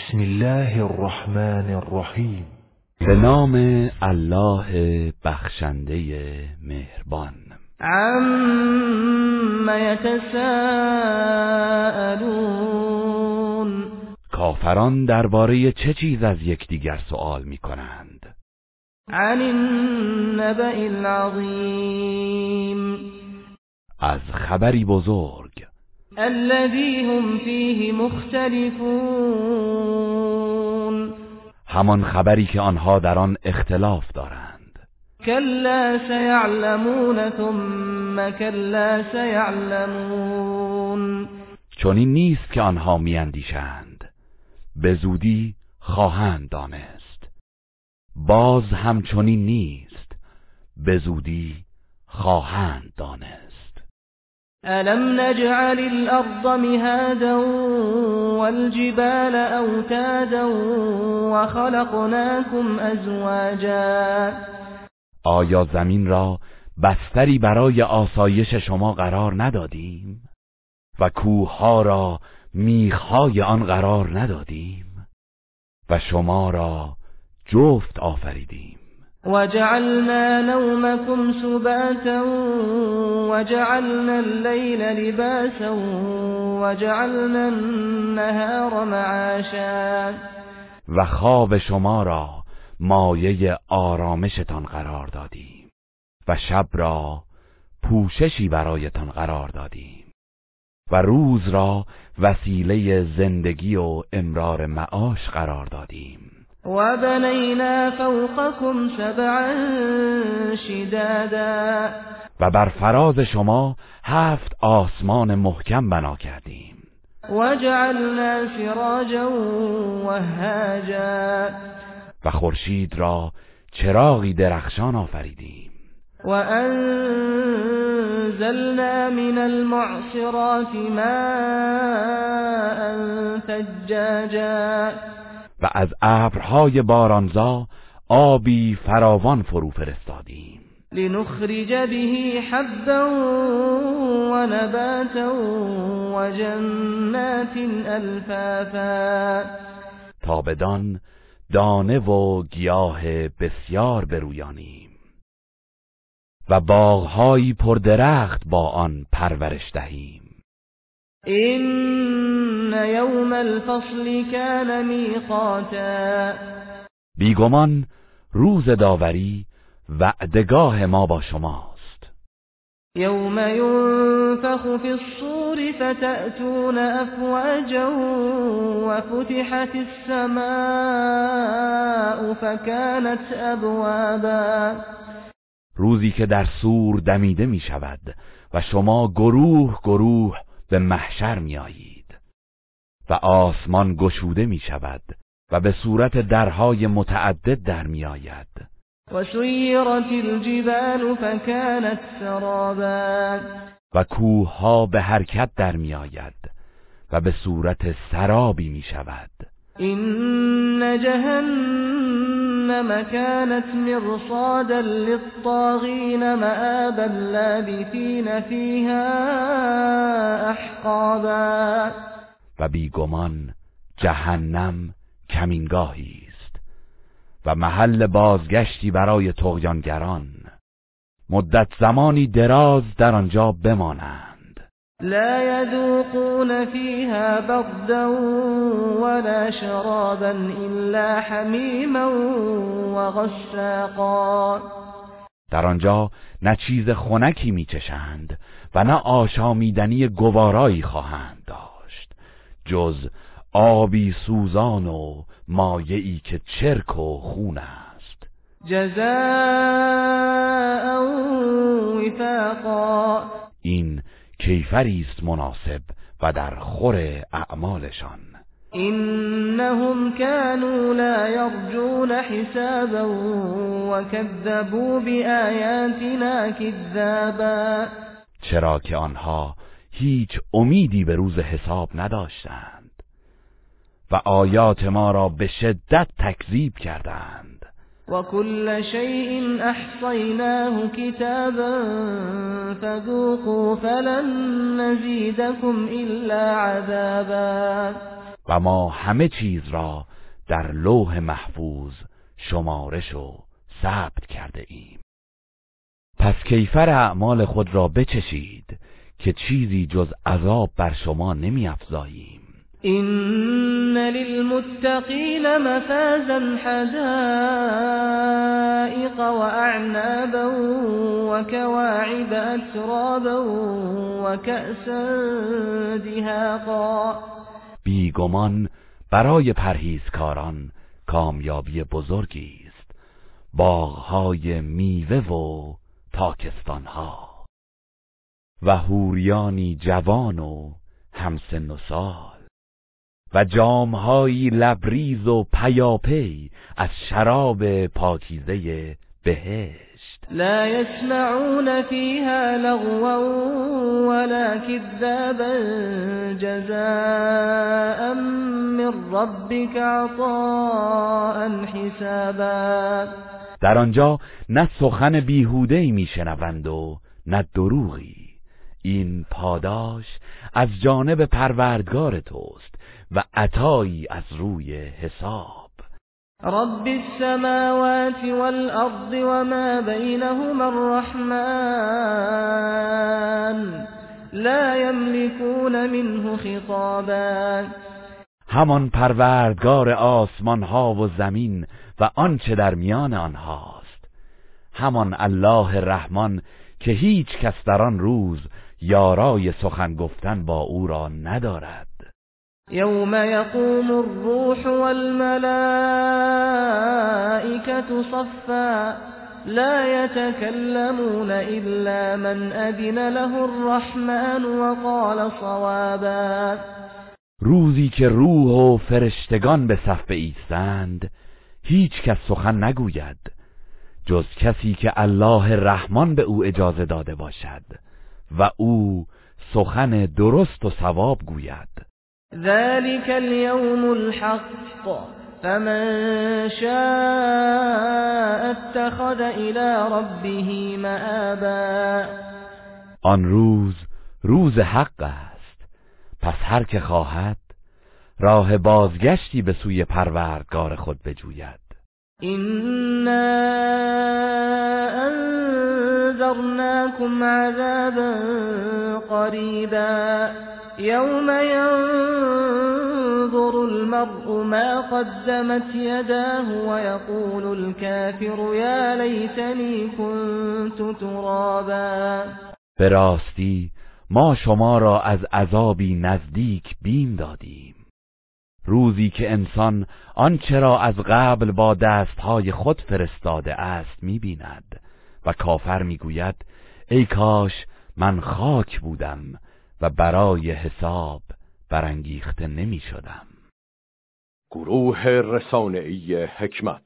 بسم الله الرحمن الرحیم. به نام الله بخشنده مهربان. عم یتساءلون. کافران درباره چه چیز از یکدیگر سوال می کنند عن النبأ العظیم. از خبری بزرگ. الذي هم فيه مختلفون. همان خبری که آنها در آن اختلاف دارند. كلا سيعلمون ثم كلا سيعلمون چون این نیست که آنها میاندیشند. به زودی خواهند دانست. باز همچنین نیست. به زودی خواهند دانست. ألم نجعل الأرض مهادا والجبال أوتادا وخلقناكم أزواجا آیا زمین را بستری برای آسایش شما قرار ندادیم؟ و کوهها را میخهای آن قرار ندادیم؟ و شما را جفت آفریدیم؟ وجعلنا نومكم سباتا وجعلنا الليل لباسا وجعلنا النهار معاشا. و خواب شما را مایه آرامشتان قرار دادیم و شب را پوششی برایتان قرار دادیم و روز را وسیله زندگی و امرار معاش قرار دادیم. و بنینا فوقكم سبعا شدادا. و بر فراز شما هفت آسمان محکم بنا کردیم. وجعلنا سراجا وهاجا. و خورشید را چراغی درخشان آفریدیم. وأنزلنا من المعصرات ماء ثجاجا. و از ابرهای بارانزا آبی فراوان فرو فرستادیم. لنخرج به حبا ونباتا وجنات الفافا. تا بدان دانه و گیاه بسیار برویانیم و باغهایی پردرخت با آن پرورش دهیم. این یوم الفصل کان میقاتا بیگمان روز داوری وعدگاه ما با شماست. یوم ينفخ في الصور فتأتون افواجا وفتحت السماء فكانت ابوابا روزی که در سور دمیده می شود و شما گروه گروه به محشر می آیید و آسمان گشوده می شود و به صورت درهای متعدد در می آید و سیرت الجبال فكانت سرابا. و کوه ها به حرکت در می آید و به صورت سرابی می شود این جهنم كانت مرصادا للطاغین مآبا لابثین فيها احقابا و بیگمان جهنم کمینگاهی است و محل بازگشتی برای تغیانگران مدت زمانی دراز در آنجا بمانند لا يذوقون فيها بردا ولا شرابا إلا حميما وغساقا در آنجا نه چیز خنکی میچشند و نه آشامیدنی گوارایی خواهند داشت جز آبی سوزان و مایعی که چرک و خون است. جزاء وفاقا. این کیفری است مناسب و در خور اعمالشان. إنهم كانوا لا يرجون حسابا وكذبوا بآياتنا كذابا چرا که آنها هیچ امیدی به روز حساب نداشتند و آیات ما را به شدت تکذیب کردند. وكل شيء احصيناه كتابا فذوقوا فلن نزيدكم الا عذابا. و ما همه چیز را در لوح محفوظ شمارش و ثبت کرده ایم. پس کیفر اعمال خود را بچشید که چیزی جز عذاب بر شما نمی افزاییم این للمتقین مفازا حدائق واعنابا وكواعب اترابا وكأسا دهاقا بیگمان برای پرهیزکاران کامیابی بزرگی است. باغهای میوه و تاکستانها و هوریانی جوان و همسن و سال. و جامهایی لبریز و پیاپی از شراب پاکیزه بهشت. لا يسمعون فيها لغوا ولا كذابا جزاء من ربك عطاء حسابا. در آنجا نه سخن بیهوده میشنوند و نه دروغی. این پاداش از جانب پروردگار توست و عطایی از روی حساب. رب السماوات والأرض وما بينهما الرحمن لا يملكون منه خطابا. همان پروردگار آسمان ها و زمین و آنچه در میان آنهاست. همان الله رحمان که هیچ کس در آن روز یارای سخن گفتن با او را ندارد. یوم یقوم الروح والملائكة صفا لا يتكلمون إلا من أذن له الرحمن وقال صوابا. روزی که روح و فرشتگان به صف ایستند هیچ کس سخن نگوید جز کسی که الله رحمان به او اجازه داده باشد. و او سخن درست و ثواب گوید. ذلك اليوم الحق. فمن شاء اتخذ الى ربه مآبا. آن روز روز حق است. پس هر که خواهد راه بازگشتی به سوی پروردگار خود بجوید. إنا أنذرناكم عذابا قريبا يوم ينظر المرء ما قدمت يداه ويقول الكافر يا ليتني كنت ترابا براستی ما شما را از عذابی نزدیک بیم دادیم. روزی که انسان آنچه را از قبل با دستهای خود فرستاده است می‌بیند. و کافر می‌گوید ای کاش من خاک بودم و برای حساب برانگیخته نمی شدم گروه رسانه‌ای حکمت